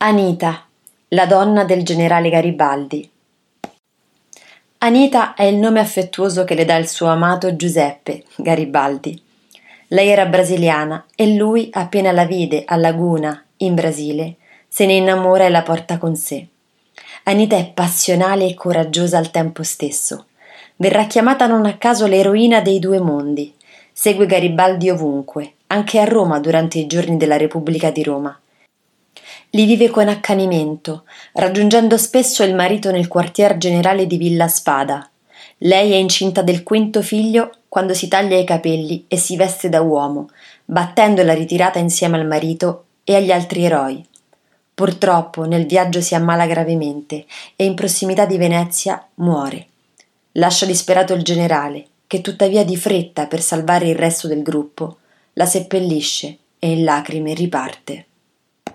Anita, la donna del generale Garibaldi. Anita è il nome affettuoso che le dà il suo amato Giuseppe Garibaldi. Lei era brasiliana e lui, appena la vide a Laguna, in Brasile, se ne innamora e la porta con sé. Anita è passionale e coraggiosa al tempo stesso. Verrà chiamata non a caso l'eroina dei due mondi. Segue Garibaldi ovunque, anche a Roma durante i giorni della Repubblica di Roma li vive con accanimento, raggiungendo spesso il marito nel quartier generale di Villa Spada. Lei è incinta del quinto figlio quando si taglia i capelli e si veste da uomo, battendo la ritirata insieme al marito e agli altri eroi. Purtroppo nel viaggio si ammala gravemente e in prossimità di Venezia muore. Lascia disperato il generale, che tuttavia di fretta per salvare il resto del gruppo, la seppellisce e in lacrime riparte.